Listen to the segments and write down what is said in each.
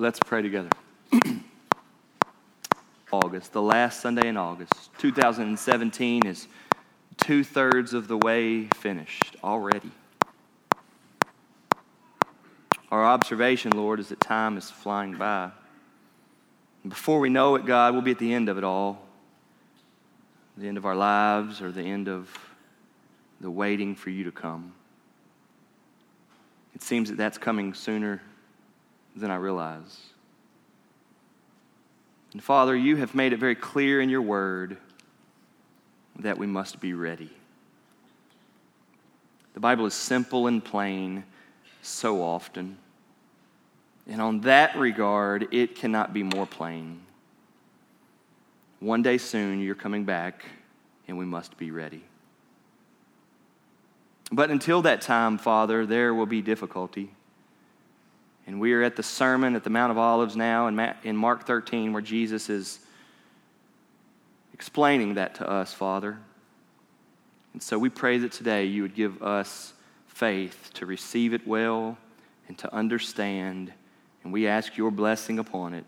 Let's pray together. August, the last Sunday in August. 2017 is two thirds of the way finished already. Our observation, Lord, is that time is flying by. And before we know it, God, we'll be at the end of it all the end of our lives or the end of the waiting for you to come. It seems that that's coming sooner than I realize. And Father, you have made it very clear in your word that we must be ready. The Bible is simple and plain so often. And on that regard, it cannot be more plain. One day soon, you're coming back, and we must be ready. But until that time, Father, there will be difficulty. And we are at the sermon at the Mount of Olives now in Mark 13, where Jesus is explaining that to us, Father. And so we pray that today you would give us faith to receive it well and to understand. And we ask your blessing upon it.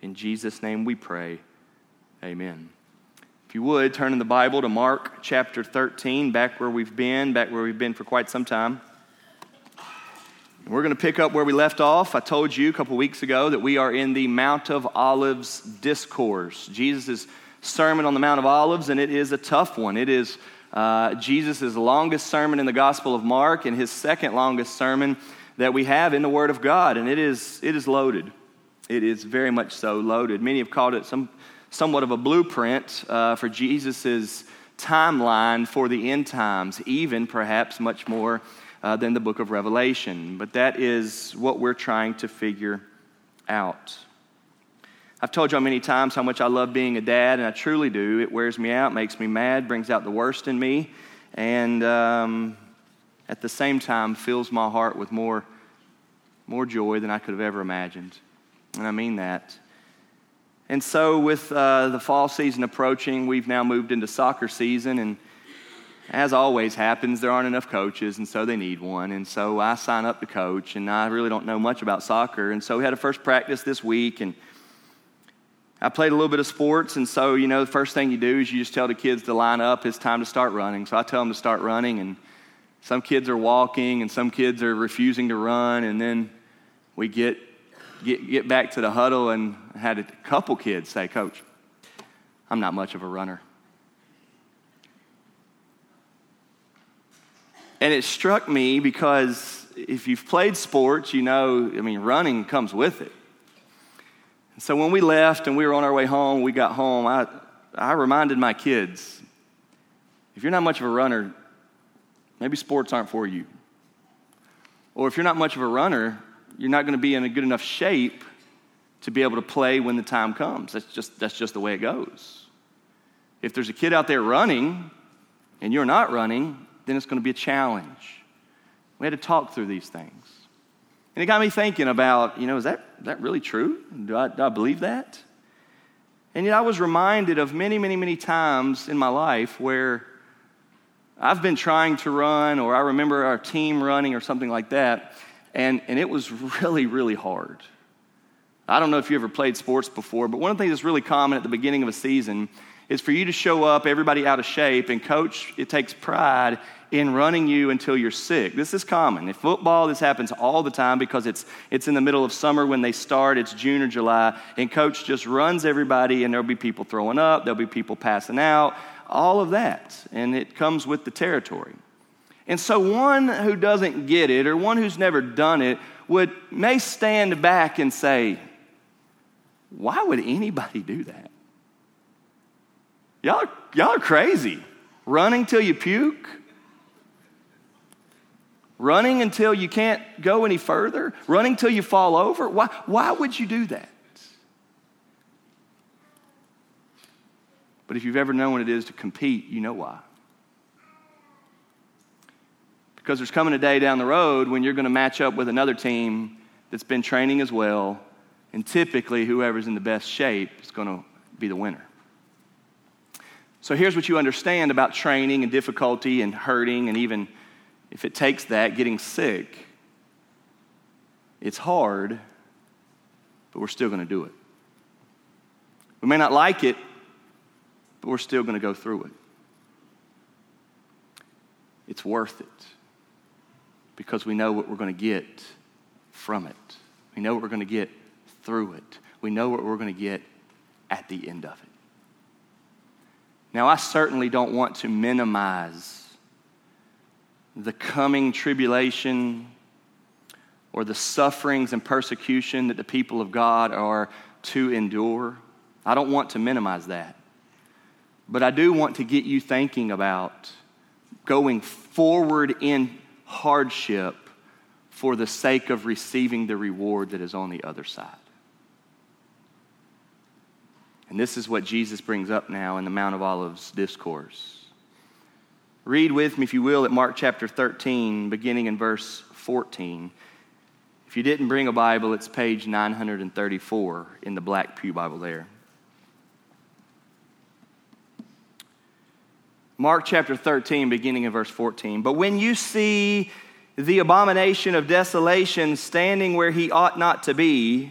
In Jesus' name we pray. Amen. If you would, turn in the Bible to Mark chapter 13, back where we've been, back where we've been for quite some time. We're going to pick up where we left off. I told you a couple weeks ago that we are in the Mount of Olives discourse, Jesus' sermon on the Mount of Olives, and it is a tough one. It is uh, Jesus' longest sermon in the Gospel of Mark and his second longest sermon that we have in the Word of God, and it is, it is loaded. It is very much so loaded. Many have called it some somewhat of a blueprint uh, for Jesus' timeline for the end times, even perhaps much more uh, than the book of Revelation. But that is what we're trying to figure out. I've told y'all many times how much I love being a dad, and I truly do. It wears me out, makes me mad, brings out the worst in me, and um, at the same time fills my heart with more, more joy than I could have ever imagined. And I mean that. And so, with uh, the fall season approaching, we've now moved into soccer season. And as always happens, there aren't enough coaches, and so they need one. And so I sign up to coach, and I really don't know much about soccer. And so we had a first practice this week, and I played a little bit of sports. And so, you know, the first thing you do is you just tell the kids to line up. It's time to start running. So I tell them to start running, and some kids are walking, and some kids are refusing to run. And then we get get, get back to the huddle and had a couple kids say, Coach, I'm not much of a runner. And it struck me because if you've played sports, you know, I mean, running comes with it. So when we left and we were on our way home, we got home, I, I reminded my kids if you're not much of a runner, maybe sports aren't for you. Or if you're not much of a runner, you're not going to be in a good enough shape to be able to play when the time comes. That's just, that's just the way it goes. If there's a kid out there running and you're not running, then it's going to be a challenge. We had to talk through these things. And it got me thinking about, you know, is that, is that really true? Do I, do I believe that? And yet I was reminded of many, many, many times in my life where I've been trying to run, or I remember our team running, or something like that, and, and it was really, really hard. I don't know if you ever played sports before, but one of the things that's really common at the beginning of a season is for you to show up, everybody out of shape, and coach, it takes pride in running you until you're sick. This is common. In football, this happens all the time because it's, it's in the middle of summer when they start, it's June or July, and coach just runs everybody, and there'll be people throwing up, there'll be people passing out, all of that. And it comes with the territory. And so one who doesn't get it or one who's never done it would may stand back and say, why would anybody do that? Y'all, y'all are crazy. Running till you puke? Running until you can't go any further? Running till you fall over? Why, why would you do that? But if you've ever known what it is to compete, you know why. Because there's coming a day down the road when you're going to match up with another team that's been training as well, and typically whoever's in the best shape is going to be the winner. So here's what you understand about training and difficulty and hurting, and even if it takes that, getting sick. It's hard, but we're still going to do it. We may not like it, but we're still going to go through it. It's worth it because we know what we're going to get from it. We know what we're going to get through it. We know what we're going to get at the end of it. Now, I certainly don't want to minimize the coming tribulation or the sufferings and persecution that the people of God are to endure. I don't want to minimize that. But I do want to get you thinking about going forward in hardship for the sake of receiving the reward that is on the other side. And this is what Jesus brings up now in the Mount of Olives discourse. Read with me, if you will, at Mark chapter 13, beginning in verse 14. If you didn't bring a Bible, it's page 934 in the Black Pew Bible there. Mark chapter 13, beginning in verse 14. But when you see the abomination of desolation standing where he ought not to be,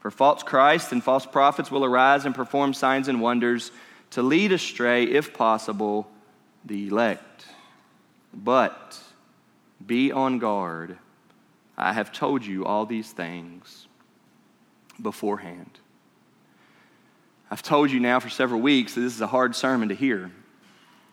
For false Christs and false prophets will arise and perform signs and wonders to lead astray, if possible, the elect. But be on guard. I have told you all these things beforehand. I've told you now for several weeks that this is a hard sermon to hear.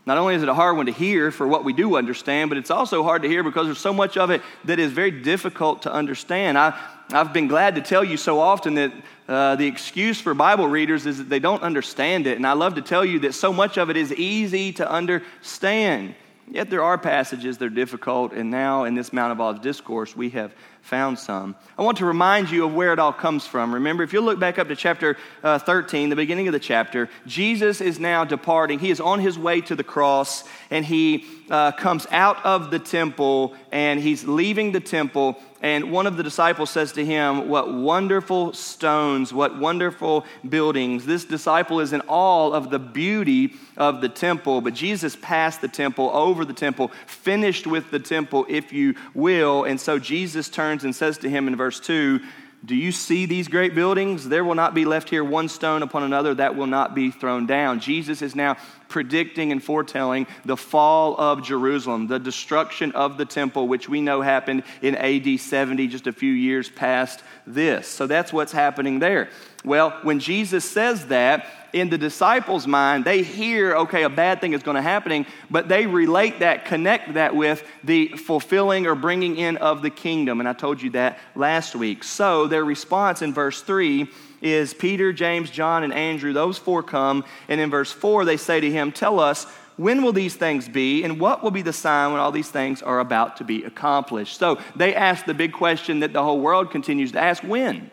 Not only is it a hard one to hear for what we do understand, but it's also hard to hear because there's so much of it that is very difficult to understand. I, I've been glad to tell you so often that uh, the excuse for Bible readers is that they don't understand it. And I love to tell you that so much of it is easy to understand. Yet there are passages that are difficult, and now in this Mount of Olives discourse, we have found some. I want to remind you of where it all comes from. Remember, if you look back up to chapter uh, 13, the beginning of the chapter, Jesus is now departing. He is on his way to the cross, and he uh, comes out of the temple, and he's leaving the temple, and one of the disciples says to him, What wonderful stones, what wonderful buildings. This disciple is in awe of the beauty of the temple, but Jesus passed the temple, over the temple, finished with the temple, if you will. And so Jesus turns and says to him in verse 2, do you see these great buildings? There will not be left here one stone upon another that will not be thrown down. Jesus is now predicting and foretelling the fall of Jerusalem, the destruction of the temple, which we know happened in AD 70, just a few years past this. So that's what's happening there. Well, when Jesus says that, in the disciples' mind, they hear, okay, a bad thing is going to happen, but they relate that, connect that with the fulfilling or bringing in of the kingdom. And I told you that last week. So their response in verse 3 is Peter, James, John, and Andrew. Those four come. And in verse 4, they say to him, Tell us, when will these things be, and what will be the sign when all these things are about to be accomplished? So they ask the big question that the whole world continues to ask when?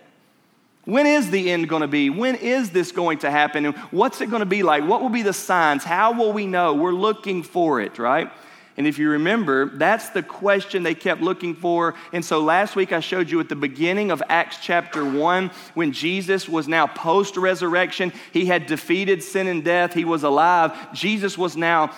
When is the end going to be? When is this going to happen? And what's it going to be like? What will be the signs? How will we know? We're looking for it, right? And if you remember, that's the question they kept looking for. And so last week I showed you at the beginning of Acts chapter 1, when Jesus was now post resurrection, he had defeated sin and death, he was alive. Jesus was now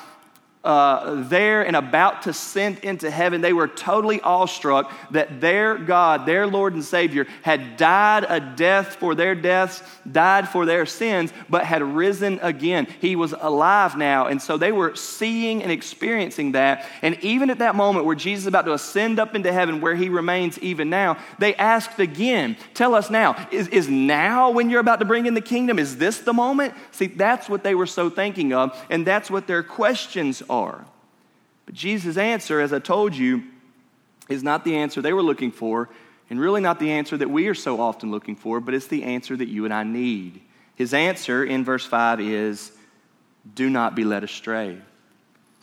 uh, there and about to send into heaven, they were totally awestruck that their God, their Lord and Savior, had died a death for their deaths, died for their sins, but had risen again. He was alive now. And so they were seeing and experiencing that. And even at that moment where Jesus is about to ascend up into heaven, where he remains even now, they asked again, Tell us now, is, is now when you're about to bring in the kingdom? Is this the moment? See, that's what they were so thinking of, and that's what their questions are are. But Jesus' answer, as I told you, is not the answer they were looking for, and really not the answer that we are so often looking for, but it's the answer that you and I need. His answer in verse 5 is do not be led astray.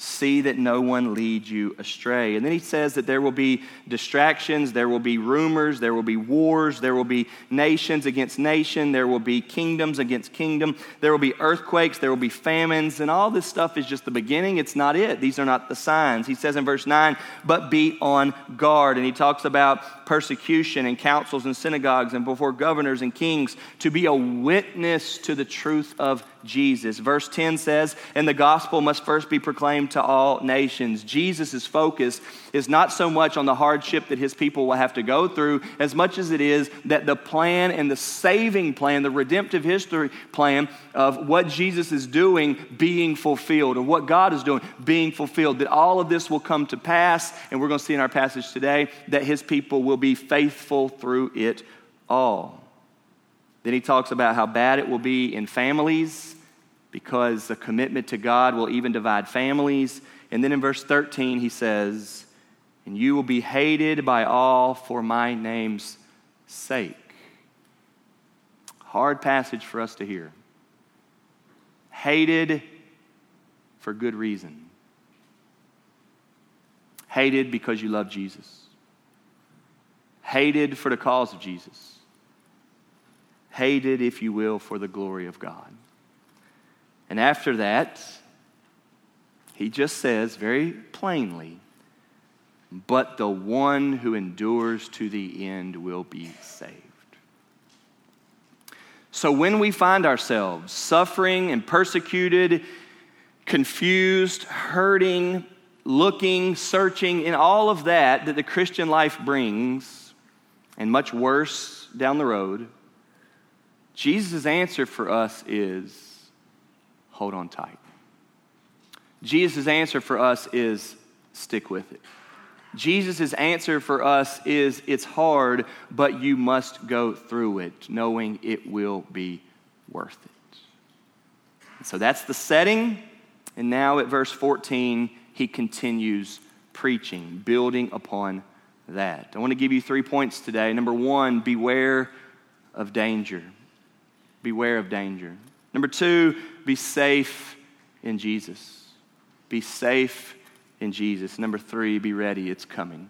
See that no one leads you astray. And then he says that there will be distractions, there will be rumors, there will be wars, there will be nations against nation, there will be kingdoms against kingdom, there will be earthquakes, there will be famines, and all this stuff is just the beginning. It's not it. These are not the signs. He says in verse 9, but be on guard. And he talks about persecution and councils and synagogues and before governors and kings to be a witness to the truth of Jesus. Verse 10 says, and the gospel must first be proclaimed to all nations. Jesus' focus is not so much on the hardship that his people will have to go through, as much as it is that the plan and the saving plan, the redemptive history plan of what Jesus is doing being fulfilled, or what God is doing being fulfilled, that all of this will come to pass, and we're going to see in our passage today that his people will be faithful through it all. Then he talks about how bad it will be in families because the commitment to God will even divide families. And then in verse 13, he says, And you will be hated by all for my name's sake. Hard passage for us to hear. Hated for good reason. Hated because you love Jesus. Hated for the cause of Jesus hated, if you will, for the glory of God. And after that, he just says very plainly, but the one who endures to the end will be saved. So when we find ourselves suffering and persecuted, confused, hurting, looking, searching, in all of that that the Christian life brings, and much worse down the road, Jesus' answer for us is hold on tight. Jesus' answer for us is stick with it. Jesus' answer for us is it's hard, but you must go through it, knowing it will be worth it. So that's the setting. And now at verse 14, he continues preaching, building upon that. I want to give you three points today. Number one, beware of danger beware of danger. Number two, be safe in Jesus. Be safe in Jesus. Number three, be ready, it's coming.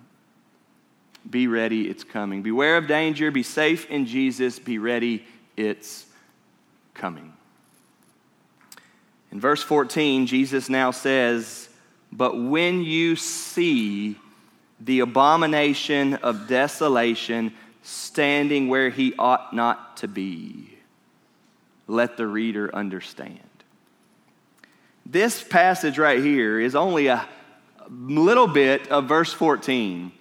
Be ready, it's coming. Beware of danger, be safe in Jesus, be ready, it's coming. In verse 14, Jesus now says, But when you see the abomination of desolation standing where he ought not to be, let the reader understand. This passage right here is only a little bit of verse 14.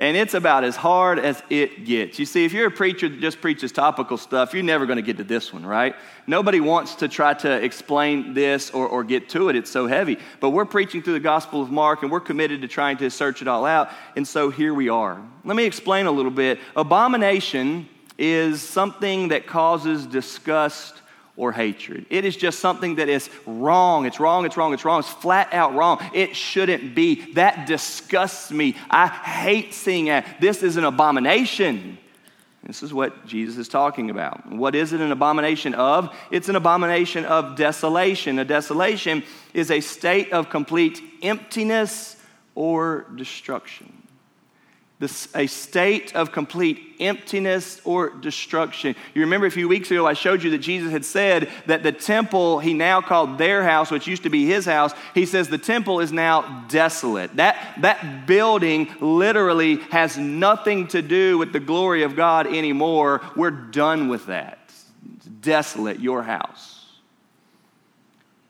And it's about as hard as it gets. You see, if you're a preacher that just preaches topical stuff, you're never going to get to this one, right? Nobody wants to try to explain this or, or get to it. It's so heavy. But we're preaching through the Gospel of Mark and we're committed to trying to search it all out. And so here we are. Let me explain a little bit. Abomination is something that causes disgust or hatred. It is just something that is wrong. It's wrong, it's wrong, it's wrong. It's flat out wrong. It shouldn't be. That disgusts me. I hate seeing that. This is an abomination. This is what Jesus is talking about. What is it an abomination of? It's an abomination of desolation. A desolation is a state of complete emptiness or destruction this, a state of complete emptiness or destruction. You remember a few weeks ago, I showed you that Jesus had said that the temple he now called their house, which used to be his house, he says the temple is now desolate. That, that building literally has nothing to do with the glory of God anymore. We're done with that. It's desolate, your house.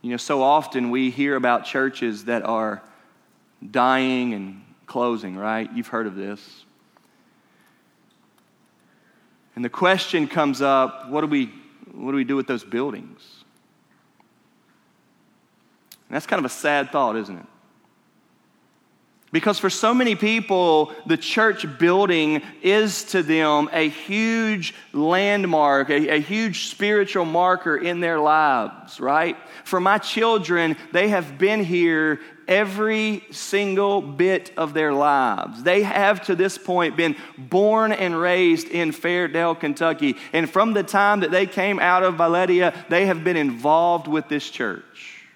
You know, so often we hear about churches that are dying and closing, right? You've heard of this. And the question comes up what do we, what do, we do with those buildings? And that's kind of a sad thought, isn't it? Because for so many people, the church building is to them a huge landmark, a, a, huge spiritual marker in their lives, right? For my children, they have been here every single bit of their lives. They have to this point been born and raised in Fairdale, Kentucky. And from the time that they came out of Valedia, they have been involved with this church.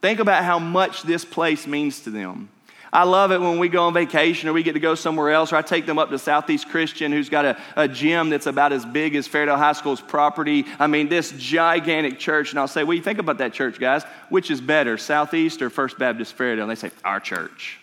Think about how much this place means to them. I love it when we go on vacation or we get to go somewhere else, or I take them up to Southeast Christian, who's got a, a gym that's about as big as Fairdale High School's property. I mean, this gigantic church. And I'll say, What do you think about that church, guys? Which is better, Southeast or First Baptist Fairdale? And they say, Our church.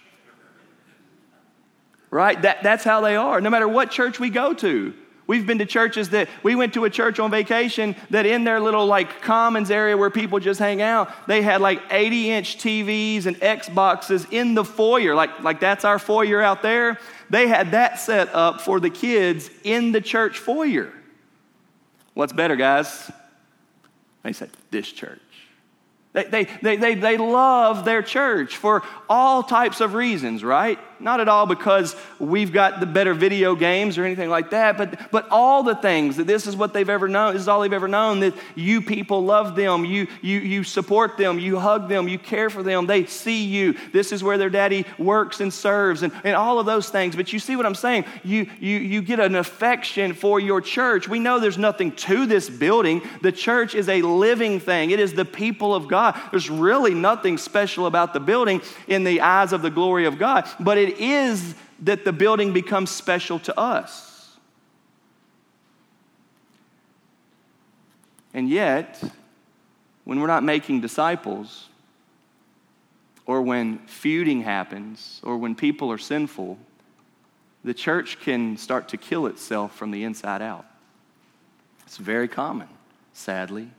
Right? That, that's how they are, no matter what church we go to. We've been to churches that we went to a church on vacation that in their little like commons area where people just hang out, they had like 80 inch TVs and Xboxes in the foyer. Like, like that's our foyer out there. They had that set up for the kids in the church foyer. What's better, guys? They said, This church. They, they, they, they, they love their church for all types of reasons, right? Not at all because we've got the better video games or anything like that, but, but all the things that this is what they've ever known, this is all they've ever known, that you people love them, you, you, you support them, you hug them, you care for them, they see you. This is where their daddy works and serves, and, and all of those things. But you see what I'm saying? You, you, you get an affection for your church. We know there's nothing to this building. The church is a living thing, it is the people of God. There's really nothing special about the building in the eyes of the glory of God, but it is that the building becomes special to us. And yet, when we're not making disciples, or when feuding happens, or when people are sinful, the church can start to kill itself from the inside out. It's very common, sadly.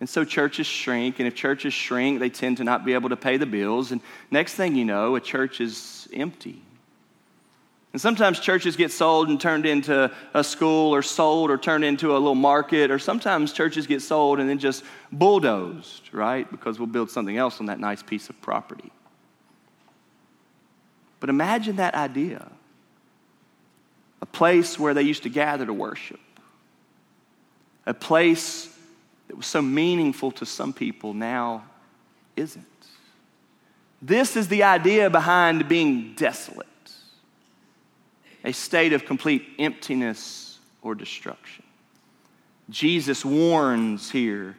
And so churches shrink, and if churches shrink, they tend to not be able to pay the bills. And next thing you know, a church is empty. And sometimes churches get sold and turned into a school, or sold or turned into a little market, or sometimes churches get sold and then just bulldozed, right? Because we'll build something else on that nice piece of property. But imagine that idea a place where they used to gather to worship, a place that was so meaningful to some people now isn't. This is the idea behind being desolate a state of complete emptiness or destruction. Jesus warns here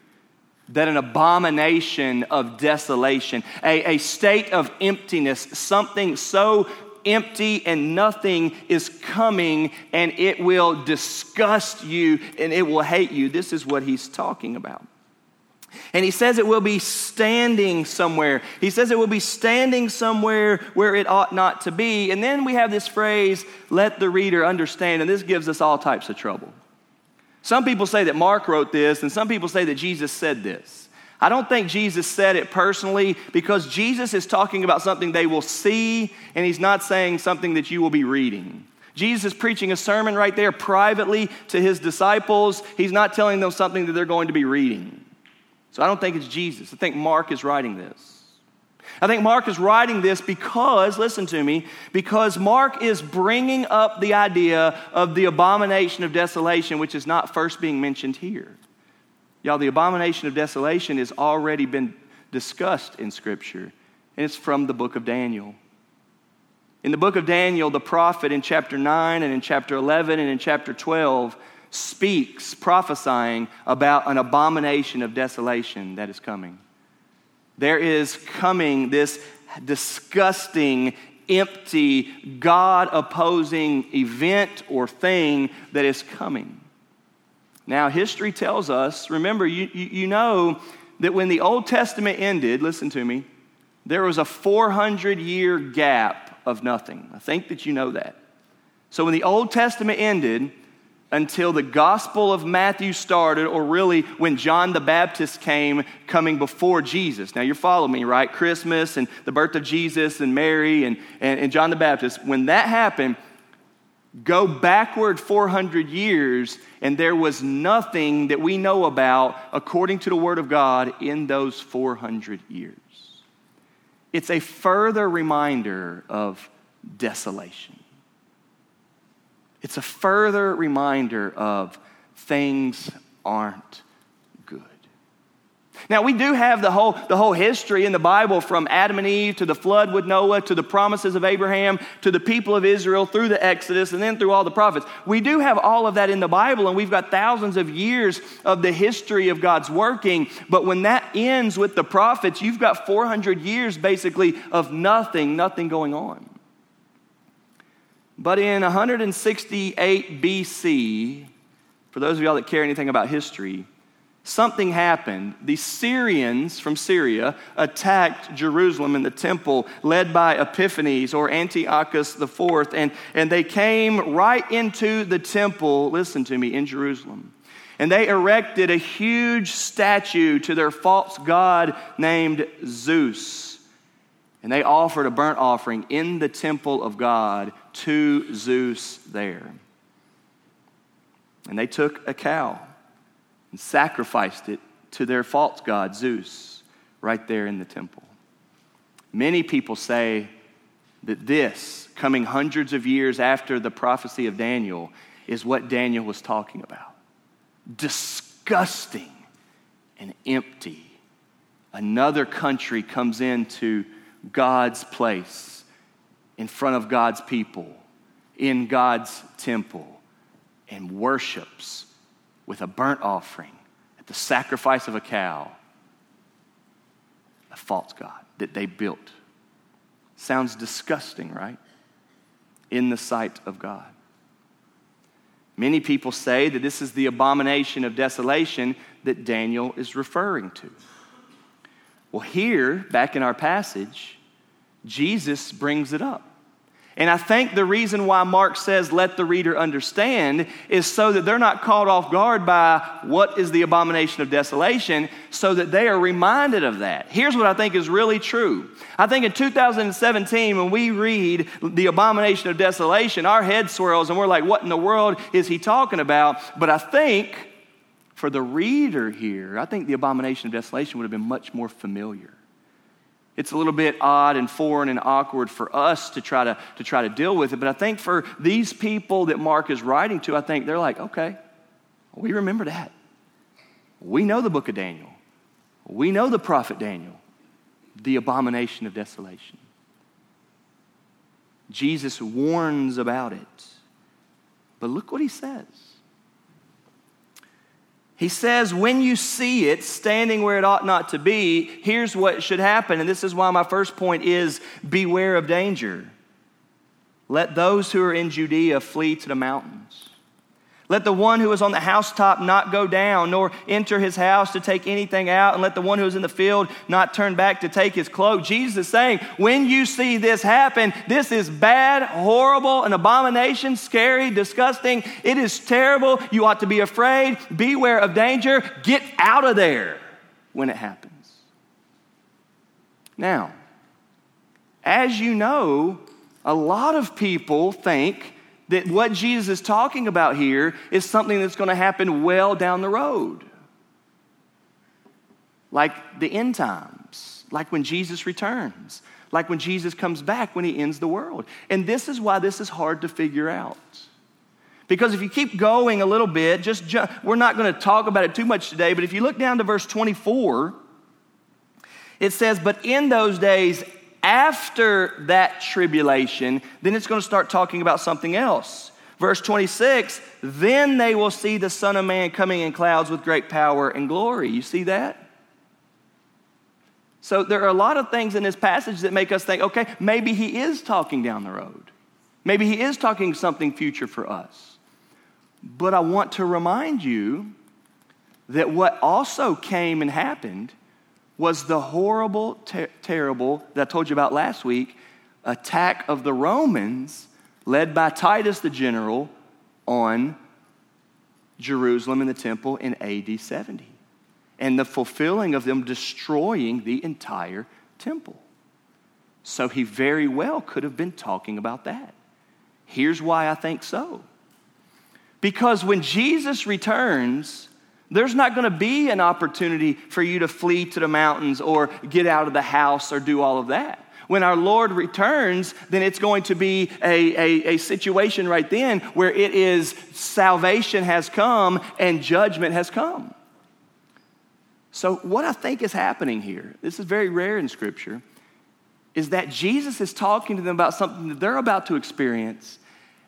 that an abomination of desolation, a, a state of emptiness, something so empty and nothing is coming and it will disgust you and it will hate you. This is what he's talking about. And he says it will be standing somewhere. He says it will be standing somewhere where it ought not to be. And then we have this phrase, let the reader understand. And this gives us all types of trouble. Some people say that Mark wrote this, and some people say that Jesus said this. I don't think Jesus said it personally because Jesus is talking about something they will see, and he's not saying something that you will be reading. Jesus is preaching a sermon right there privately to his disciples. He's not telling them something that they're going to be reading. So I don't think it's Jesus. I think Mark is writing this. I think Mark is writing this because, listen to me, because Mark is bringing up the idea of the abomination of desolation, which is not first being mentioned here. Y'all, the abomination of desolation has already been discussed in Scripture, and it's from the book of Daniel. In the book of Daniel, the prophet in chapter 9 and in chapter 11 and in chapter 12 speaks, prophesying about an abomination of desolation that is coming. There is coming this disgusting, empty, God opposing event or thing that is coming. Now, history tells us, remember, you, you, you know that when the Old Testament ended, listen to me, there was a 400 year gap of nothing. I think that you know that. So when the Old Testament ended, until the Gospel of Matthew started, or really when John the Baptist came, coming before Jesus. Now, you're following me, right? Christmas and the birth of Jesus and Mary and, and, and John the Baptist. When that happened, go backward 400 years, and there was nothing that we know about, according to the Word of God, in those 400 years. it's a further reminder of desolation. It's a further reminder of things aren't good. now, we do have the whole, the whole history in the Bible from Adam and Eve to the flood with Noah to the promises of Abraham to the people of Israel through the Exodus and then through all the prophets. We do have all of that in the Bible, and we've got thousands of years of the history of God's working. But when that ends with the prophets, you've got 400 years basically of nothing, nothing going on. But in 168 BC, for those of y'all that care anything about history, something happened. The Syrians from Syria attacked Jerusalem and the temple, led by Epiphanes or Antiochus IV, and, and they came right into the temple, listen to me, in Jerusalem. And they erected a huge statue to their false god named Zeus. And they offered a burnt offering in the temple of God to Zeus there. And they took a cow and sacrificed it to their false god, Zeus, right there in the temple. Many people say that this, coming hundreds of years after the prophecy of Daniel, is what Daniel was talking about. Disgusting and empty. Another country comes into God's place, in front of God's people, in God's temple, and worships with a burnt offering at the sacrifice of a cow, a false God that they built. Sounds disgusting, right? In the sight of God. Many people say that this is the abomination of desolation that Daniel is referring to. Well, here, back in our passage, Jesus brings it up. And I think the reason why Mark says, let the reader understand, is so that they're not caught off guard by what is the abomination of desolation, so that they are reminded of that. Here's what I think is really true. I think in 2017, when we read the abomination of desolation, our head swirls and we're like, what in the world is he talking about? But I think for the reader here, I think the abomination of desolation would have been much more familiar it's a little bit odd and foreign and awkward for us to try to, to try to deal with it. But I think for these people that Mark is writing to, I think they're like, okay, we remember that. We know the book of Daniel. We know the prophet Daniel, the abomination of desolation. Jesus warns about it. But look what he says. He says, when you see it standing where it ought not to be, here's what should happen. And this is why my first point is beware of danger. Let those who are in Judea flee to the mountains. Let the one who is on the housetop not go down, nor enter his house to take anything out, and let the one who is in the field not turn back to take his cloak. Jesus is saying, when you see this happen, this is bad, horrible, an abomination, scary, disgusting. It is terrible. You ought to be afraid. Beware of danger. Get out of there when it happens. Now, as you know, a lot of people think that what Jesus is talking about here is something that's going to happen well down the road. Like the end times, like when Jesus returns, like when Jesus comes back when he ends the world. And this is why this is hard to figure out. Because if you keep going a little bit, just ju- we're not going to talk about it too much today, but if you look down to verse 24, it says, But in those days, after that tribulation, then it's going to start talking about something else. Verse 26 then they will see the Son of Man coming in clouds with great power and glory. You see that? So there are a lot of things in this passage that make us think okay, maybe he is talking down the road. Maybe he is talking something future for us. But I want to remind you that what also came and happened was the horrible, ter- terrible, that I told you about last week, attack of the Romans led by Titus the general on Jerusalem and the temple in AD 70. And the fulfilling of them destroying the entire temple. So he very well could have been talking about that. Here's why I think so. Because when Jesus returns, There's not going to be an opportunity for you to flee to the mountains or get out of the house or do all of that. When our Lord returns, then it's going to be a, a, a situation right then where it is salvation has come and judgment has come. So, what I think is happening here, this is very rare in Scripture, is that Jesus is talking to them about something that they're about to experience.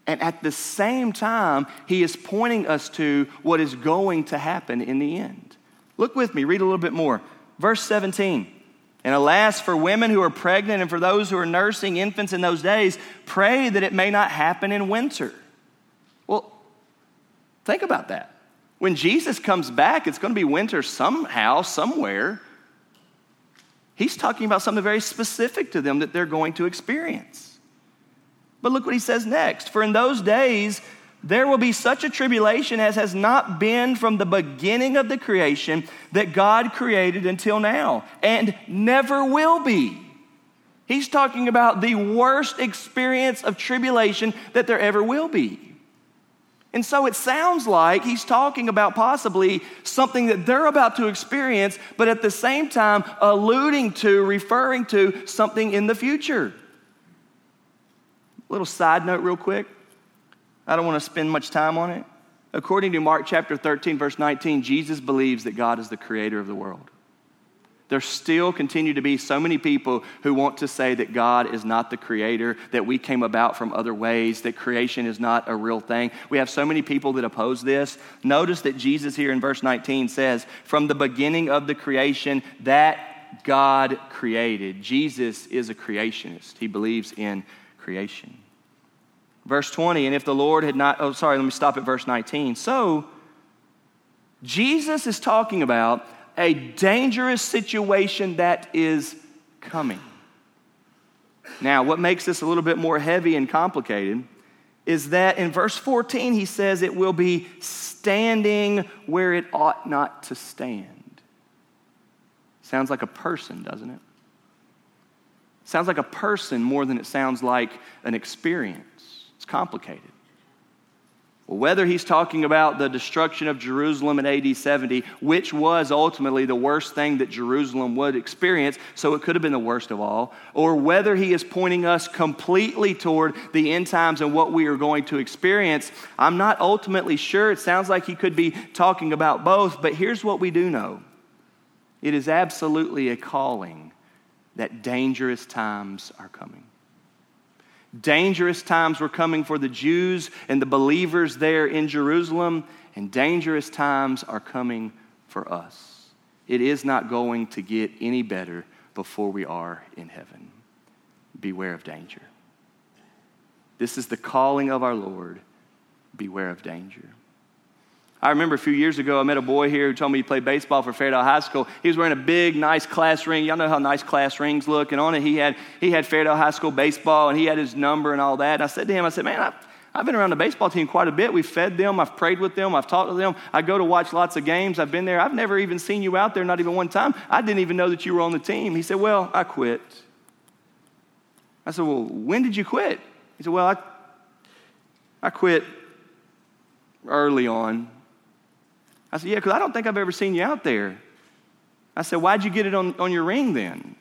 And at the same time, he is pointing us to what is going to happen in the end. Look with me, read a little bit more. Verse 17. And alas, for women who are pregnant and for those who are nursing infants in those days, pray that it may not happen in winter. Well, think about that. When Jesus comes back, it's going to be winter somehow, somewhere. He's talking about something very specific to them that they're going to experience. But look what he says next. For in those days, there will be such a tribulation as has not been from the beginning of the creation that God created until now, and never will be. He's talking about the worst experience of tribulation that there ever will be. And so it sounds like he's talking about possibly something that they're about to experience, but at the same time alluding to, referring to something in the future. Little side note, real quick. I don't want to spend much time on it. According to Mark chapter 13, verse 19, Jesus believes that God is the creator of the world there still continue to be so many people who want to say that God is not the creator, that we came about from other ways, that creation is not a real thing. We have so many people that oppose this. Notice that Jesus here in verse 19 says, From the beginning of the creation, that God created. Jesus is a creationist, he believes in creation. Verse 20, and if the Lord had not, oh, sorry, let me stop at verse 19. So, Jesus is talking about a dangerous situation that is coming. Now, what makes this a little bit more heavy and complicated is that in verse 14 he says it will be standing where it ought not to stand. Sounds like a person, doesn't it? Sounds like a person more than it sounds like an experience. It's complicated. Well, whether he's talking about the destruction of Jerusalem in AD 70, which was ultimately the worst thing that Jerusalem would experience, so it could have been the worst of all, or whether he is pointing us completely toward the end times and what we are going to experience, I'm not ultimately sure. It sounds like he could be talking about both, but here's what we do know it is absolutely a calling that dangerous times are coming. Dangerous times were coming for the Jews and the believers there in Jerusalem, and dangerous times are coming for us. It is not going to get any better before we are in heaven. Beware of danger. This is the calling of our Lord. Beware of danger. I remember a few years ago, I met a boy here who told me he played baseball for Fairdale High School. He was wearing a big, nice class ring. Y'all know how nice class rings look. And on it, he had, he had Fairdale High School baseball, and he had his number and all that. And I said to him, I said, man, I, I've been around the baseball team quite a bit. We've fed them, I've prayed with them, I've talked to them. I go to watch lots of games. I've been there. I've never even seen you out there, not even one time. I didn't even know that you were on the team. He said, Well, I quit. I said, Well, when did you quit? He said, Well, I, I quit early on. I said, Yeah, because I don't think I've ever seen you out there. I said, Why'd you get it on, on your ring then?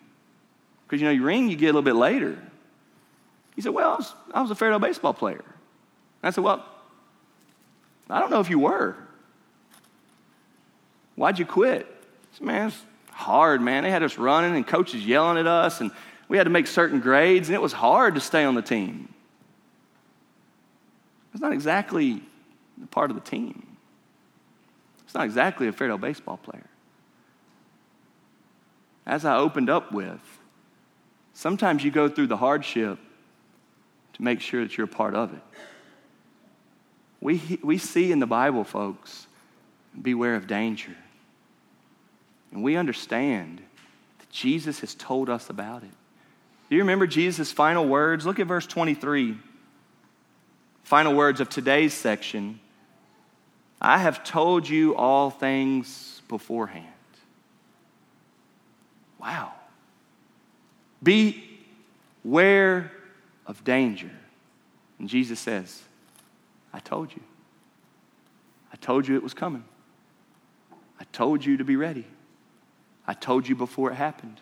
Because, you know, your ring you get a little bit later. He said, Well, I was, I was a Fairdale baseball player. I said, Well, I don't know if you were. Why'd you quit? He said, man, it's hard, man. They had us running and coaches yelling at us, and we had to make certain grades, and it was hard to stay on the team. It's not exactly the part of the team. It's not exactly a Fairdale baseball player. As I opened up with, sometimes you go through the hardship to make sure that you're a part of it. We, we see in the Bible, folks, beware of danger. And we understand that Jesus has told us about it. Do you remember Jesus' final words? Look at verse 23. Final words of today's section. I have told you all things beforehand. Wow. Beware of danger. And Jesus says, I told you. I told you it was coming. I told you to be ready. I told you before it happened.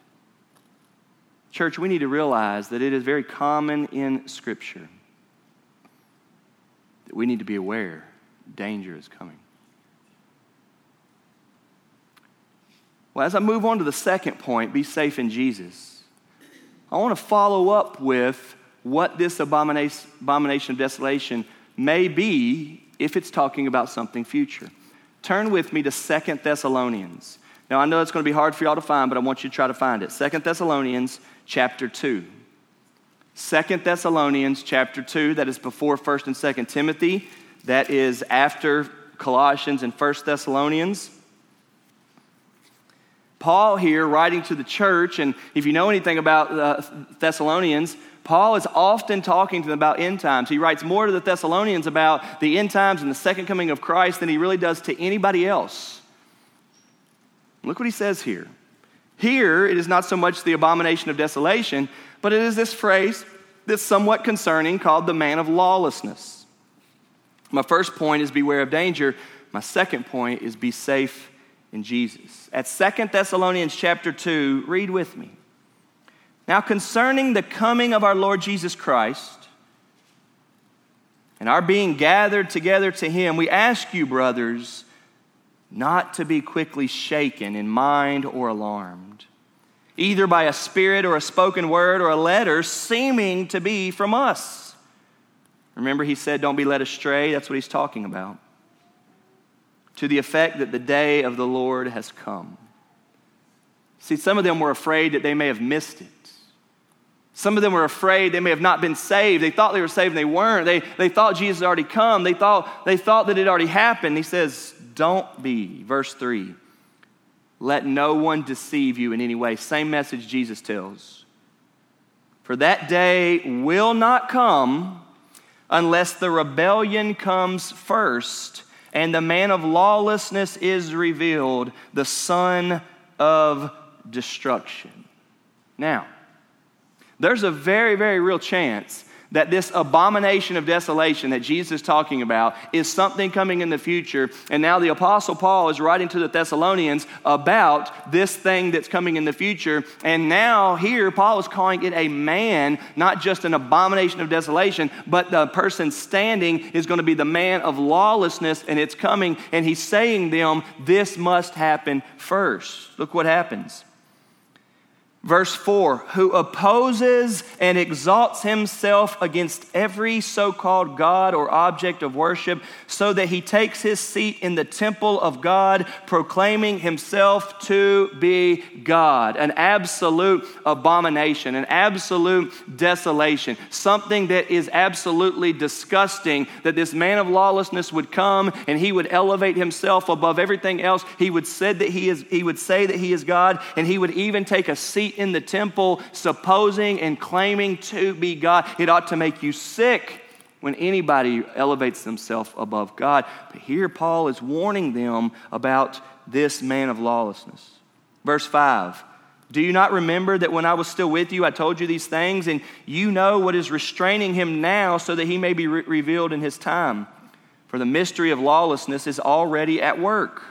Church, we need to realize that it is very common in Scripture that we need to be aware danger is coming. Well, as I move on to the second point, be safe in Jesus, I want to follow up with what this abomination, of desolation may be if it's talking about something future. Turn with me to Second Thessalonians. Now, I know it's going to be hard for y'all to find, but I want you to try to find it. Second Thessalonians chapter 2. Second Thessalonians chapter 2, that is before 1st and 2nd Timothy. That is after Colossians and First Thessalonians. Paul here writing to the church, and if you know anything about uh, Thessalonians, Paul is often talking to them about end times. He writes more to the Thessalonians about the end times and the second coming of Christ than he really does to anybody else. Look what he says here. Here, it is not so much the abomination of desolation, but it is this phrase that's somewhat concerning called the man of lawlessness. My first point is beware of danger. My second point is be safe in Jesus. At Second Thessalonians chapter 2, read with me. Now, concerning the coming of our Lord Jesus Christ and our being gathered together to him, we ask you, brothers, not to be quickly shaken in mind or alarmed, either by a spirit or a spoken word or a letter seeming to be from us. Remember, he said, Don't be led astray. That's what he's talking about. To the effect that the day of the Lord has come. See, some of them were afraid that they may have missed it. Some of them were afraid they may have not been saved. They thought they were saved and they weren't. They, they thought Jesus had already come. They thought, they thought that it already happened. He says, Don't be. Verse 3 Let no one deceive you in any way. Same message Jesus tells. For that day will not come unless the rebellion comes first and the man of lawlessness is revealed, the son of destruction. Now, there's a very, very real chance that this abomination of desolation that Jesus is talking about is something coming in the future. And now the Apostle Paul is writing to the Thessalonians about this thing that's coming in the future. And now here, Paul is calling it a man, not just an abomination of desolation, but the person standing is going to be the man of lawlessness, and it's coming. And he's saying them, this must happen first. Look what happens. Verse 4 Who opposes and exalts himself against every so called God or object of worship, so that he takes his seat in the temple of God, proclaiming himself to be God. An absolute abomination, an absolute desolation, something that is absolutely disgusting that this man of lawlessness would come and he would elevate himself above everything else. He would, said that he, is, he would say that he is God, and he would even take a seat in the temple, supposing and claiming to be God. It ought to make you sick when anybody elevates themselves above God. But here Paul is warning them about this man of lawlessness. Verse 5 Do you not remember that when I was still with you, I told you these things, and you know what is restraining him now so that he may be re- revealed in his time? For the mystery of lawlessness is already at work.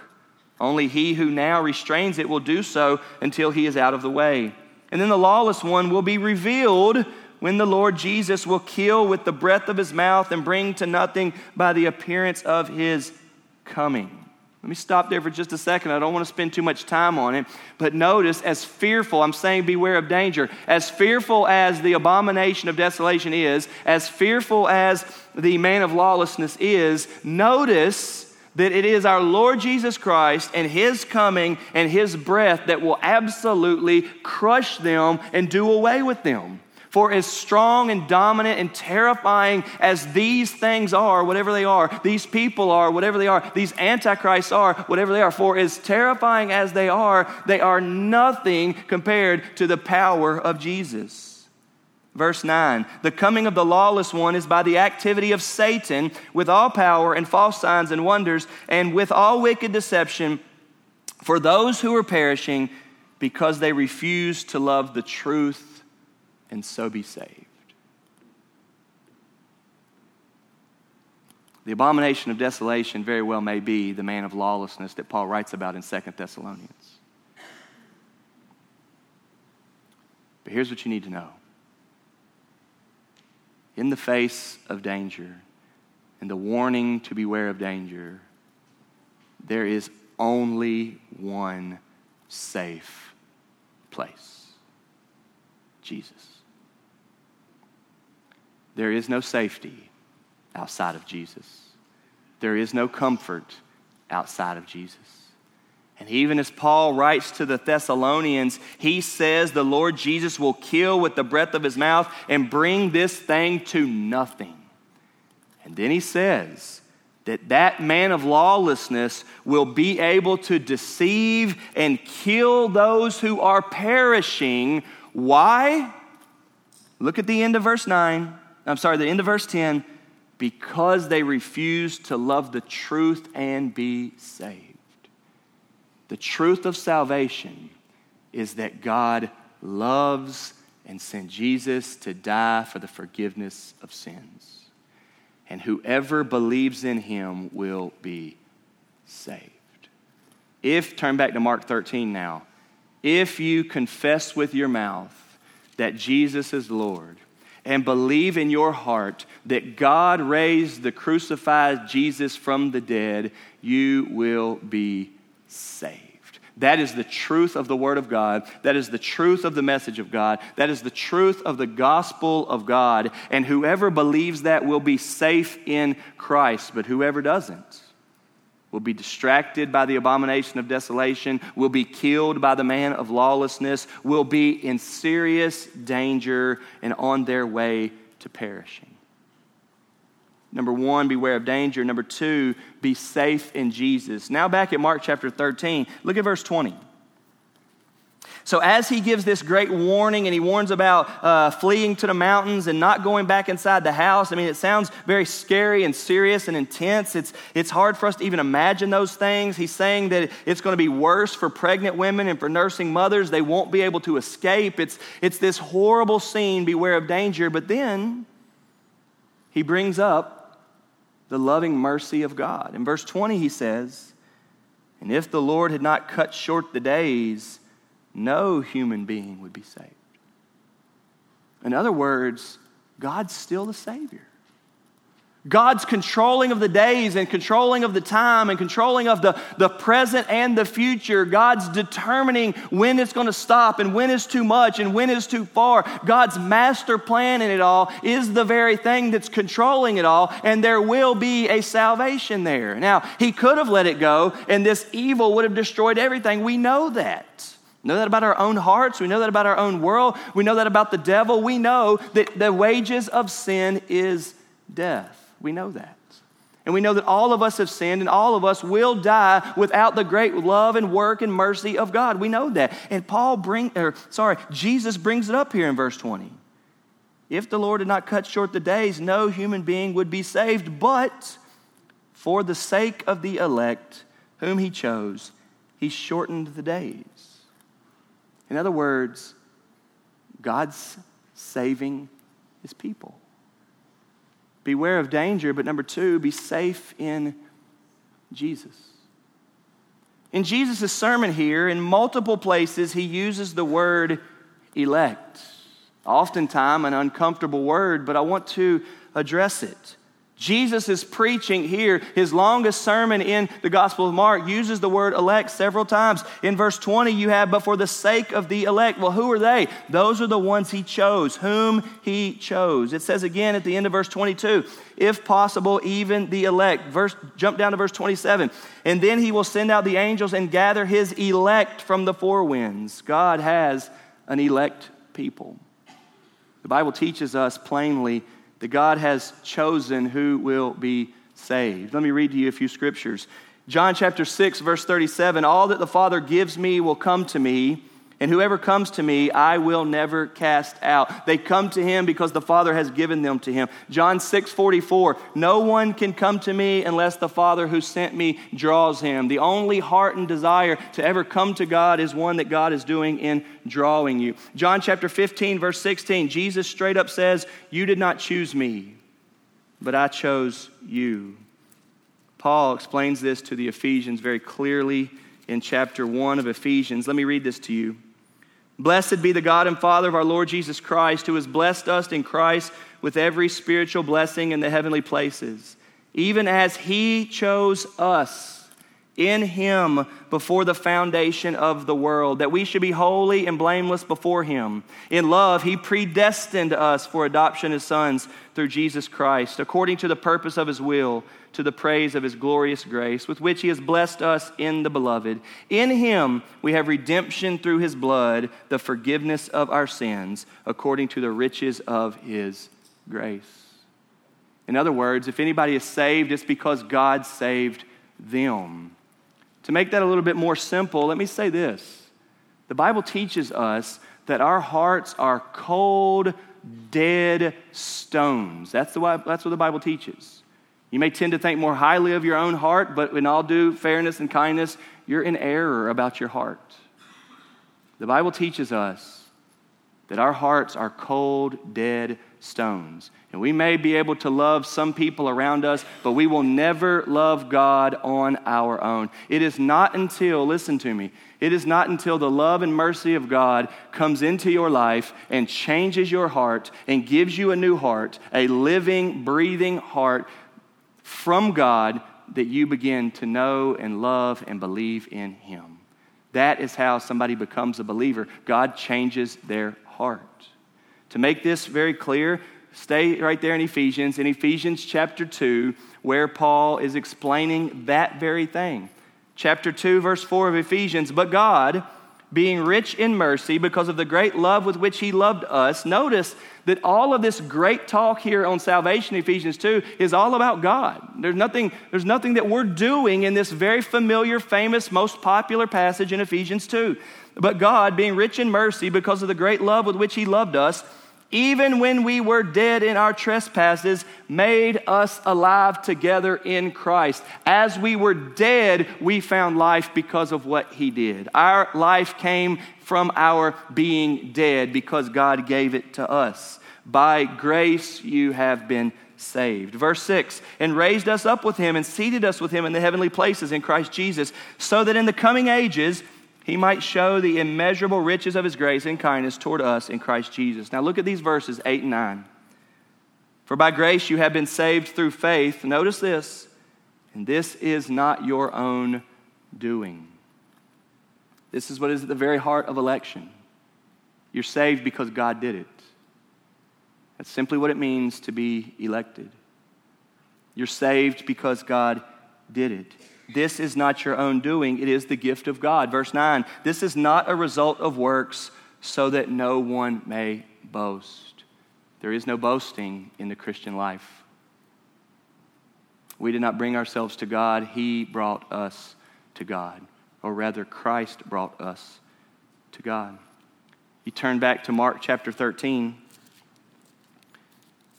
Only he who now restrains it will do so until he is out of the way. And then the lawless one will be revealed when the Lord Jesus will kill with the breath of his mouth and bring to nothing by the appearance of his coming. Let me stop there for just a second. I don't want to spend too much time on it. But notice, as fearful, I'm saying beware of danger, as fearful as the abomination of desolation is, as fearful as the man of lawlessness is, notice that it is our Lord Jesus Christ and His coming and His breath that will absolutely crush them and do away with them. For as strong and dominant and terrifying as these things are, whatever they are, these people are, whatever they are, these antichrists are, whatever they are, for as terrifying as they are, they are nothing compared to the power of Jesus. Verse 9 The coming of the lawless one is by the activity of Satan with all power and false signs and wonders, and with all wicked deception for those who are perishing because they refuse to love the truth and so be saved. The abomination of desolation very well may be the man of lawlessness that Paul writes about in 2 Thessalonians. But here's what you need to know in the face of danger and the warning to beware of danger, there is only one safe place Jesus. There is no safety outside of Jesus, there is no comfort outside of Jesus. And even as Paul writes to the Thessalonians, he says the Lord Jesus will kill with the breath of his mouth and bring this thing to nothing. And then he says that that man of lawlessness will be able to deceive and kill those who are perishing. Why? Look at the end of verse 9. I'm sorry, the end of verse 10. Because they refuse to love the truth and be saved. The truth of salvation is that God loves and sent Jesus to die for the forgiveness of sins and whoever believes in him will be saved. If, turn back to Mark 13 now, if you confess with your mouth that Jesus is Lord and believe in your heart that God raised the crucified Jesus from the dead, you will be saved. That is the truth of the Word of God. That is the truth of the message of God. That is the truth of the gospel of God. And whoever believes that will be safe in Christ. But whoever doesn't will be distracted by the abomination of desolation, will be killed by the man of lawlessness, will be in serious danger and on their way to perishing. Number one, beware of danger. Number two, be safe in Jesus. Now, back at Mark chapter 13, look at verse 20. So, as he gives this great warning and he warns about uh, fleeing to the mountains and not going back inside the house, I mean, it sounds very scary and serious and intense. It's, it's hard for us to even imagine those things. He's saying that it's going to be worse for pregnant women and for nursing mothers. They won't be able to escape. It's, it's this horrible scene, beware of danger. But then he brings up the loving mercy of God. In verse 20, he says, And if the Lord had not cut short the days, no human being would be saved. In other words, God's still the Savior. God's controlling of the days and controlling of the time and controlling of the, the present and the future. God's determining when it's going to stop and when is too much and when is too far. God's master plan in it all is the very thing that's controlling it all, and there will be a salvation there. Now, He could have let it go, and this evil would have destroyed everything. We know that. Know that about our own hearts. We know that about our own world. We know that about the devil. We know that the wages of sin is death. We know that. And we know that all of us have sinned and all of us will die without the great love and work and mercy of God. We know that. And Paul bring or sorry, Jesus brings it up here in verse 20. If the Lord had not cut short the days, no human being would be saved, but for the sake of the elect whom he chose, he shortened the days. In other words, God's saving his people beware of danger, but number two, be safe in Jesus. In Jesus' sermon here, in multiple places, he uses the word elect. Oftentimes, an uncomfortable word, but I want to address it. Jesus is preaching here. His longest sermon in the Gospel of Mark uses the word elect several times. In verse 20, you have, but for the sake of the elect. Well, who are they? Those are the ones he chose, whom he chose. It says again at the end of verse 22, if possible, even the elect. Verse, jump down to verse 27. And then he will send out the angels and gather his elect from the four winds. God has an elect people. The Bible teaches us plainly that God has chosen who will be saved. Let me read to you a few scriptures. John chapter 6, verse 37 All that the Father gives me will come to me and whoever comes to me, I will never cast out. They come to him because the Father has given them to him. John 6 44, no one can come to me unless the Father who sent me draws him. The only heart and desire to ever come to God is one that God is doing in drawing you. John chapter 15, verse 16, Jesus straight up says, You did not choose me, but I chose you. Paul explains this to the Ephesians very clearly in chapter 1 of Ephesians. Let me read this to you. Blessed be the God and Father of our Lord Jesus Christ, who has blessed us in Christ with every spiritual blessing in the heavenly places, even as he chose us in him before the foundation of the world, that we should be holy and blameless before him. In love, he predestined us for adoption as sons through Jesus Christ, according to the purpose of his will, to the praise of his glorious grace, with which he has blessed us in the beloved. In him we have redemption through his blood, the forgiveness of our sins, according to the riches of his grace. In other words, if anybody is saved, it's because God saved them. To make that a little bit more simple, let me say this. The Bible teaches us that our hearts are cold, dead stones. That's, the, that's what the Bible teaches. You may tend to think more highly of your own heart, but in all due fairness and kindness, you're in error about your heart. The Bible teaches us that our hearts are cold, dead stones. And we may be able to love some people around us, but we will never love God on our own. It is not until, listen to me, it is not until the love and mercy of God comes into your life and changes your heart and gives you a new heart, a living, breathing heart from God, that you begin to know and love and believe in Him. That is how somebody becomes a believer. God changes their heart. To make this very clear, stay right there in Ephesians, in Ephesians chapter 2, where Paul is explaining that very thing. Chapter 2, verse 4 of Ephesians, but God, being rich in mercy because of the great love with which he loved us. Notice that all of this great talk here on salvation, Ephesians 2, is all about God. There's nothing, there's nothing that we're doing in this very familiar, famous, most popular passage in Ephesians 2. But God, being rich in mercy because of the great love with which he loved us, even when we were dead in our trespasses, made us alive together in Christ. As we were dead, we found life because of what He did. Our life came from our being dead because God gave it to us. By grace, you have been saved. Verse 6 and raised us up with Him and seated us with Him in the heavenly places in Christ Jesus, so that in the coming ages, he might show the immeasurable riches of his grace and kindness toward us in Christ Jesus. Now look at these verses 8 and 9. For by grace you have been saved through faith. Notice this, and this is not your own doing. This is what is at the very heart of election. You're saved because God did it. That's simply what it means to be elected. You're saved because God did it. This is not your own doing, it is the gift of God. Verse 9 This is not a result of works, so that no one may boast. There is no boasting in the Christian life. We did not bring ourselves to God, He brought us to God. Or rather, Christ brought us to God. You turn back to Mark chapter 13,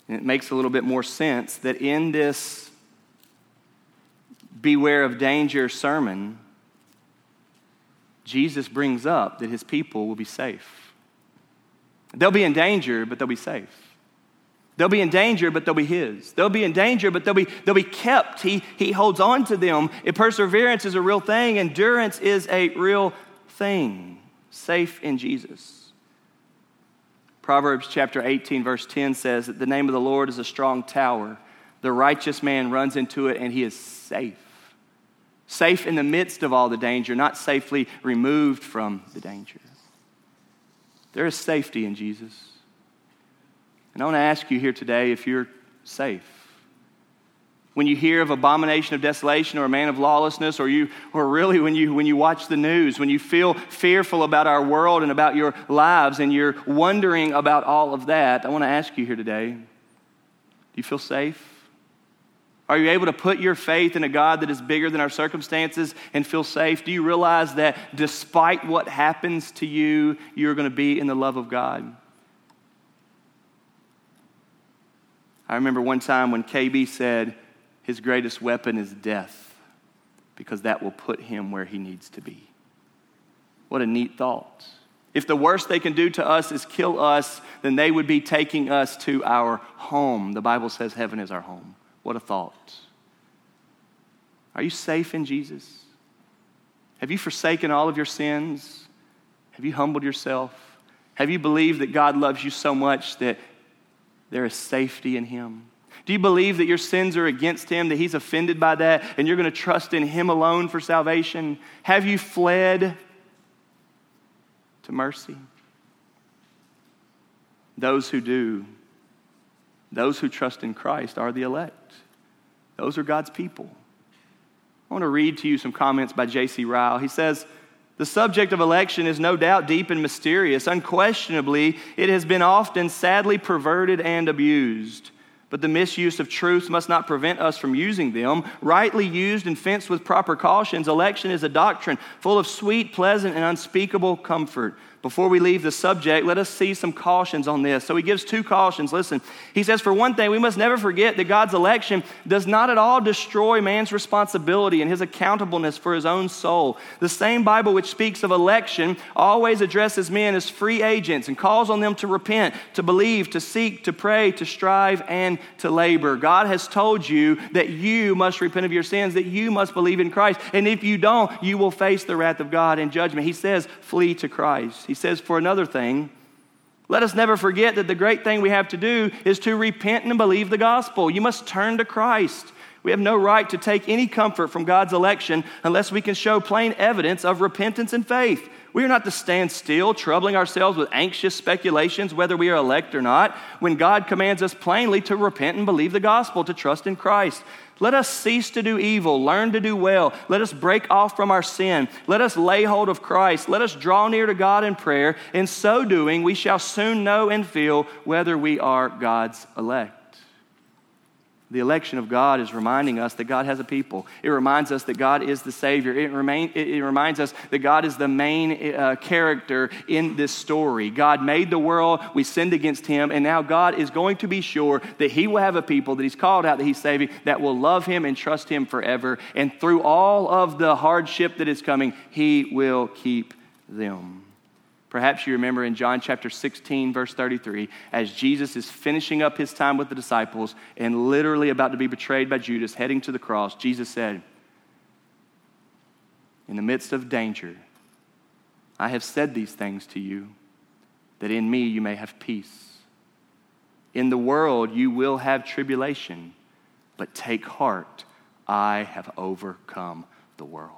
and it makes a little bit more sense that in this beware of danger sermon, Jesus brings up that his people will be safe. They'll be in danger, but they'll be safe. They'll be in danger, but they'll be his. They'll be in danger, but they'll be, they'll be kept. He, he holds on to them. If perseverance is a real thing, endurance is a real thing. Safe in Jesus. Proverbs chapter 18, verse 10 says that the name of the Lord is a strong tower. The righteous man runs into it and he is safe safe in the midst of all the danger, not safely removed from the danger. There is safety in Jesus. And I want to ask you here today if you're safe. When you hear of abomination of desolation or a man of lawlessness, or you, or really when you when you watch the news, when you feel fearful about our world and about your lives, and you're wondering about all of that, I want to ask you here today: Do you feel safe? Are you able to put your faith in a God that is bigger than our circumstances and feel safe? Do you realize that despite what happens to you, you're going to be in the love of God? I remember one time when KB said his greatest weapon is death because that will put him where he needs to be. What a neat thought. If the worst they can do to us is kill us, then they would be taking us to our home. The Bible says heaven is our home. What a thought. Are you safe in Jesus? Have you forsaken all of your sins? Have you humbled yourself? Have you believed that God loves you so much that there is safety in Him? Do you believe that your sins are against Him, that He's offended by that, and you're going to trust in Him alone for salvation? Have you fled to mercy? Those who do, those who trust in Christ are the elect. Those are God's people. I want to read to you some comments by J.C. Ryle. He says, the subject of election is no doubt deep and mysterious. Unquestionably, it has been often sadly perverted and abused. But the misuse of truths must not prevent us from using them. Rightly used and fenced with proper cautions, election is a doctrine full of sweet, pleasant, and unspeakable comfort. Before we leave the subject, let us see some cautions on this. So he gives two cautions. Listen, he says, for one thing, we must never forget that God's election does not at all destroy man's responsibility and his accountableness for his own soul. The same Bible which speaks of election always addresses men as free agents and calls on them to repent, to believe, to seek, to pray, to strive, and to labor. God has told you that you must repent of your sins, that you must believe in Christ. And if you don't, you will face the wrath of God and judgment. He says, flee to Christ. He says, for another thing, let us never forget that the great thing we have to do is to repent and believe the gospel. You must turn to Christ. We have no right to take any comfort from God's election unless we can show plain evidence of repentance and faith. We are not to stand still, troubling ourselves with anxious speculations whether we are elect or not, when God commands us plainly to repent and believe the gospel, to trust in Christ. Let us cease to do evil, learn to do well. Let us break off from our sin. Let us lay hold of Christ. Let us draw near to God in prayer. In so doing, we shall soon know and feel whether we are God's elect. The election of God is reminding us that God has a people. It reminds us that God is the Savior. It, remain, it, reminds us that God is the main uh, character in this story. God made the world, we sinned against Him, and now God is going to be sure that He will have a people that He's called out, that He's saving, that will love Him and trust Him forever. And through all of the hardship that is coming, He will keep them. Perhaps you remember in John chapter 16, verse 33, as Jesus is finishing up his time with the disciples and literally about to be betrayed by Judas, heading to the cross, Jesus said, In the midst of danger, I have said these things to you, that in me you may have peace. In the world you will have tribulation, but take heart, I have overcome the world.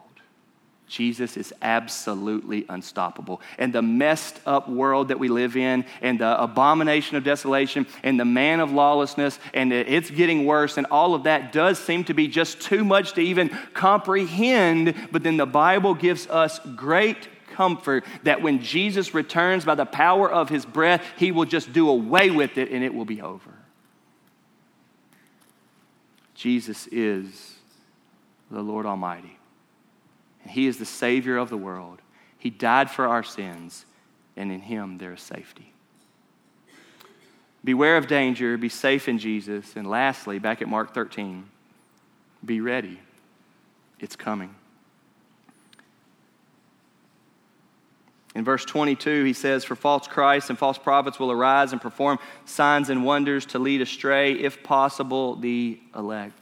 Jesus is absolutely unstoppable. And the messed up world that we live in, and the abomination of desolation, and the man of lawlessness, and it's getting worse, and all of that does seem to be just too much to even comprehend. But then the Bible gives us great comfort that when Jesus returns by the power of his breath, he will just do away with it and it will be over. Jesus is the Lord Almighty. He is the Savior of the world. He died for our sins, and in Him there is safety. Beware of danger, be safe in Jesus. And lastly, back at Mark 13, be ready. It's coming. In verse 22, he says, For false Christs and false prophets will arise and perform signs and wonders to lead astray, if possible, the elect.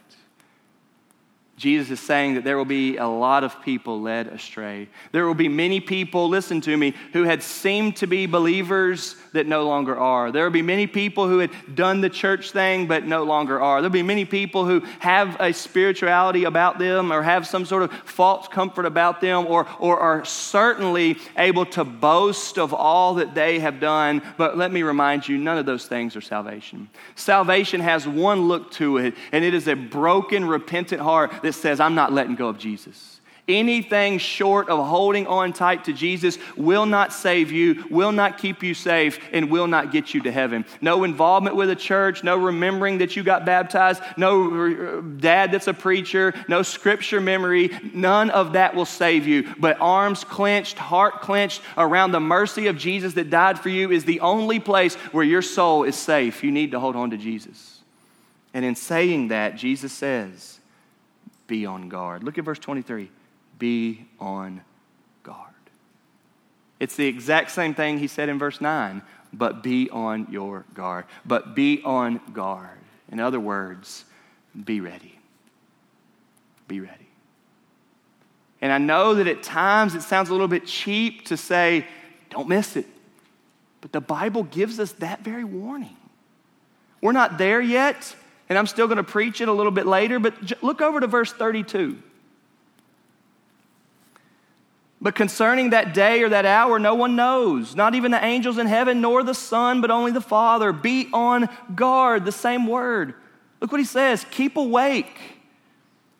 Jesus is saying that there will be a lot of people led astray. There will be many people, listen to me, who had seemed to be believers that no longer are. There will be many people who had done the church thing but no longer are. There'll be many people who have a spirituality about them or have some sort of false comfort about them or, or are certainly able to boast of all that they have done. But let me remind you, none of those things are salvation. Salvation has one look to it, and it is a broken, repentant heart says, I'm not letting go of Jesus. Anything short of holding on tight to Jesus will not save you, will not keep you safe, and will not get you to heaven. No involvement with a church, no remembering that you got baptized, no uh, dad that's a preacher, no scripture memory, none of that will save you. But arms clenched, heart clenched around the mercy of Jesus that died for you is the only place where your soul is safe. You need to hold on to Jesus. And in saying that, Jesus says, be on guard. Look at verse 23 be on guard. It's the exact same thing he said in verse 9, but be on your guard. But be on guard. In other words, be ready. Be ready. And I know that at times it sounds a little bit cheap to say, don't miss it. But the Bible gives us that very warning. We're not there yet, and I'm still going to preach it a little bit later, but look over to verse 32. But concerning that day or that hour, no one knows, not even the angels in heaven, nor the Son, but only the Father. Be on guard, the same word. Look what he says keep awake.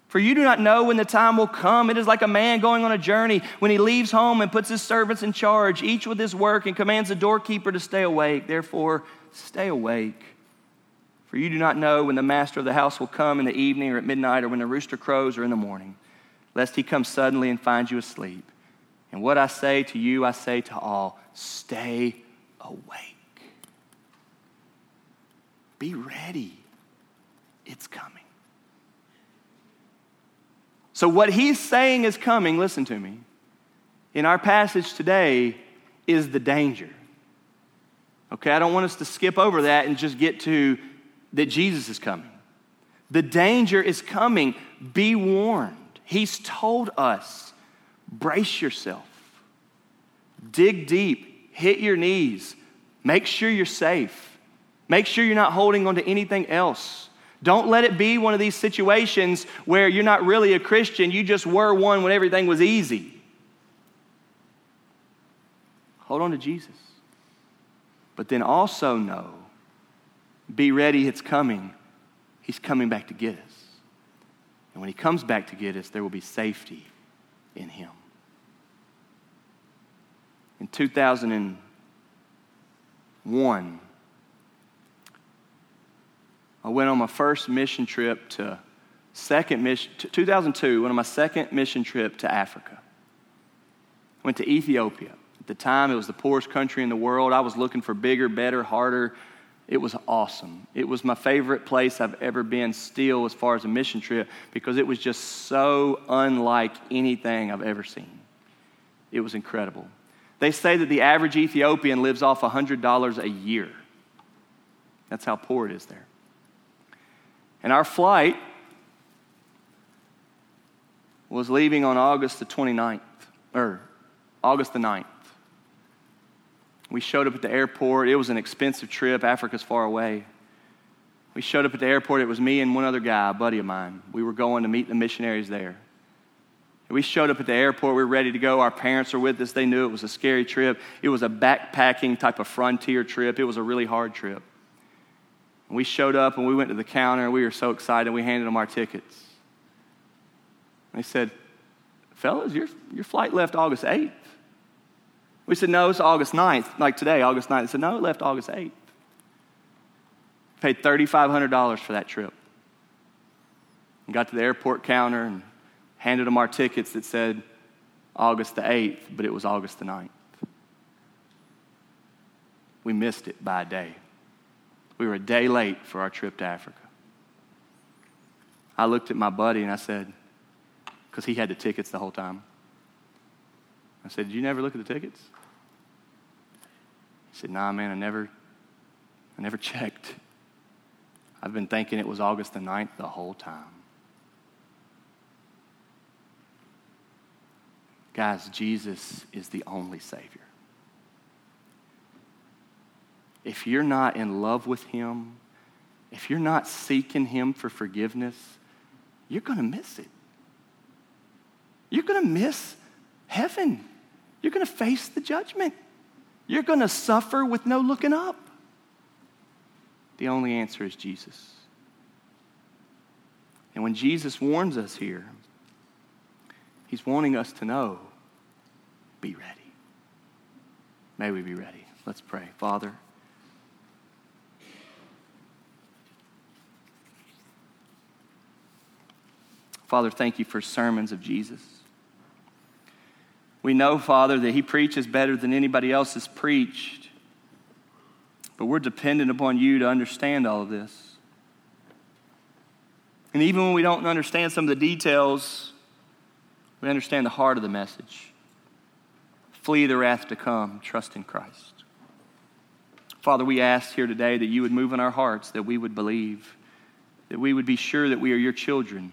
For you do not know when the time will come. It is like a man going on a journey when he leaves home and puts his servants in charge, each with his work, and commands the doorkeeper to stay awake. Therefore, stay awake. For you do not know when the master of the house will come in the evening or at midnight or when the rooster crows or in the morning, lest he come suddenly and find you asleep. And what I say to you, I say to all stay awake. Be ready. It's coming. So, what he's saying is coming, listen to me, in our passage today is the danger. Okay, I don't want us to skip over that and just get to that Jesus is coming. The danger is coming. Be warned. He's told us brace yourself, dig deep, hit your knees, make sure you're safe, make sure you're not holding on to anything else. Don't let it be one of these situations where you're not really a Christian, you just were one when everything was easy. Hold on to Jesus. But then also know be ready, it's coming. He's coming back to get us. And when he comes back to get us, there will be safety in him. In 2001, I went on my first mission trip to second mission, 2002, went on my second mission trip to Africa. Went to Ethiopia. At the time, it was the poorest country in the world. I was looking for bigger, better, harder. It was awesome. It was my favorite place I've ever been, still, as far as a mission trip, because it was just so unlike anything I've ever seen. It was incredible. They say that the average Ethiopian lives off $100 a year. That's how poor it is there. And our flight was leaving on August the 29th, or August the 9th. We showed up at the airport. It was an expensive trip. Africa's far away. We showed up at the airport. It was me and one other guy, a buddy of mine. We were going to meet the missionaries there. We showed up at the airport. We were ready to go. Our parents were with us. They knew it was a scary trip. It was a backpacking type of frontier trip. It was a really hard trip. And we showed up and we went to the counter and we were so excited. We handed them our tickets. They said, Fellas, your, your flight left August 8th. We said, No, it's August 9th, like today, August 9th. They said, No, it left August 8th. Paid $3,500 for that trip. And got to the airport counter and handed them our tickets that said August the 8th, but it was August the 9th. We missed it by a day. We were a day late for our trip to Africa. I looked at my buddy and I said, because he had the tickets the whole time. I said, Did you never look at the tickets? Said, Nah, man, I never, I never checked. I've been thinking it was August the 9th the whole time. Guys, Jesus is the only Savior if you're not in love with Him, if you're not seeking Him for forgiveness, you're going to miss it. You're going to miss heaven. You're going to face the judgment. You're going to suffer with no looking up. The only answer is Jesus. And when Jesus warns us here, He's wanting us to know be ready. May we be ready. Let's pray. Father, Father, thank you for sermons of Jesus. We know, Father, that he preaches better than anybody else has preached, but we're dependent upon you to understand all of this. And even when we don't understand some of the details, we understand the heart of the message. Flee the wrath to come, trust in Christ. Father, we ask here today that you would move in our hearts, that we would believe, that we would be sure that we are your children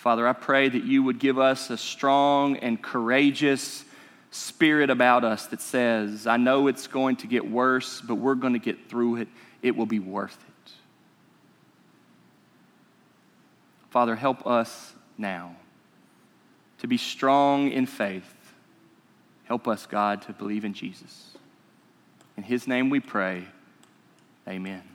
Father, I pray that you would give us a strong and courageous spirit about us that says, I know it's going to get worse, but we're going to get through it. It will be worth it. Father, help us now to be strong in faith. Help us, God, to believe in Jesus. In his name we pray. Amen.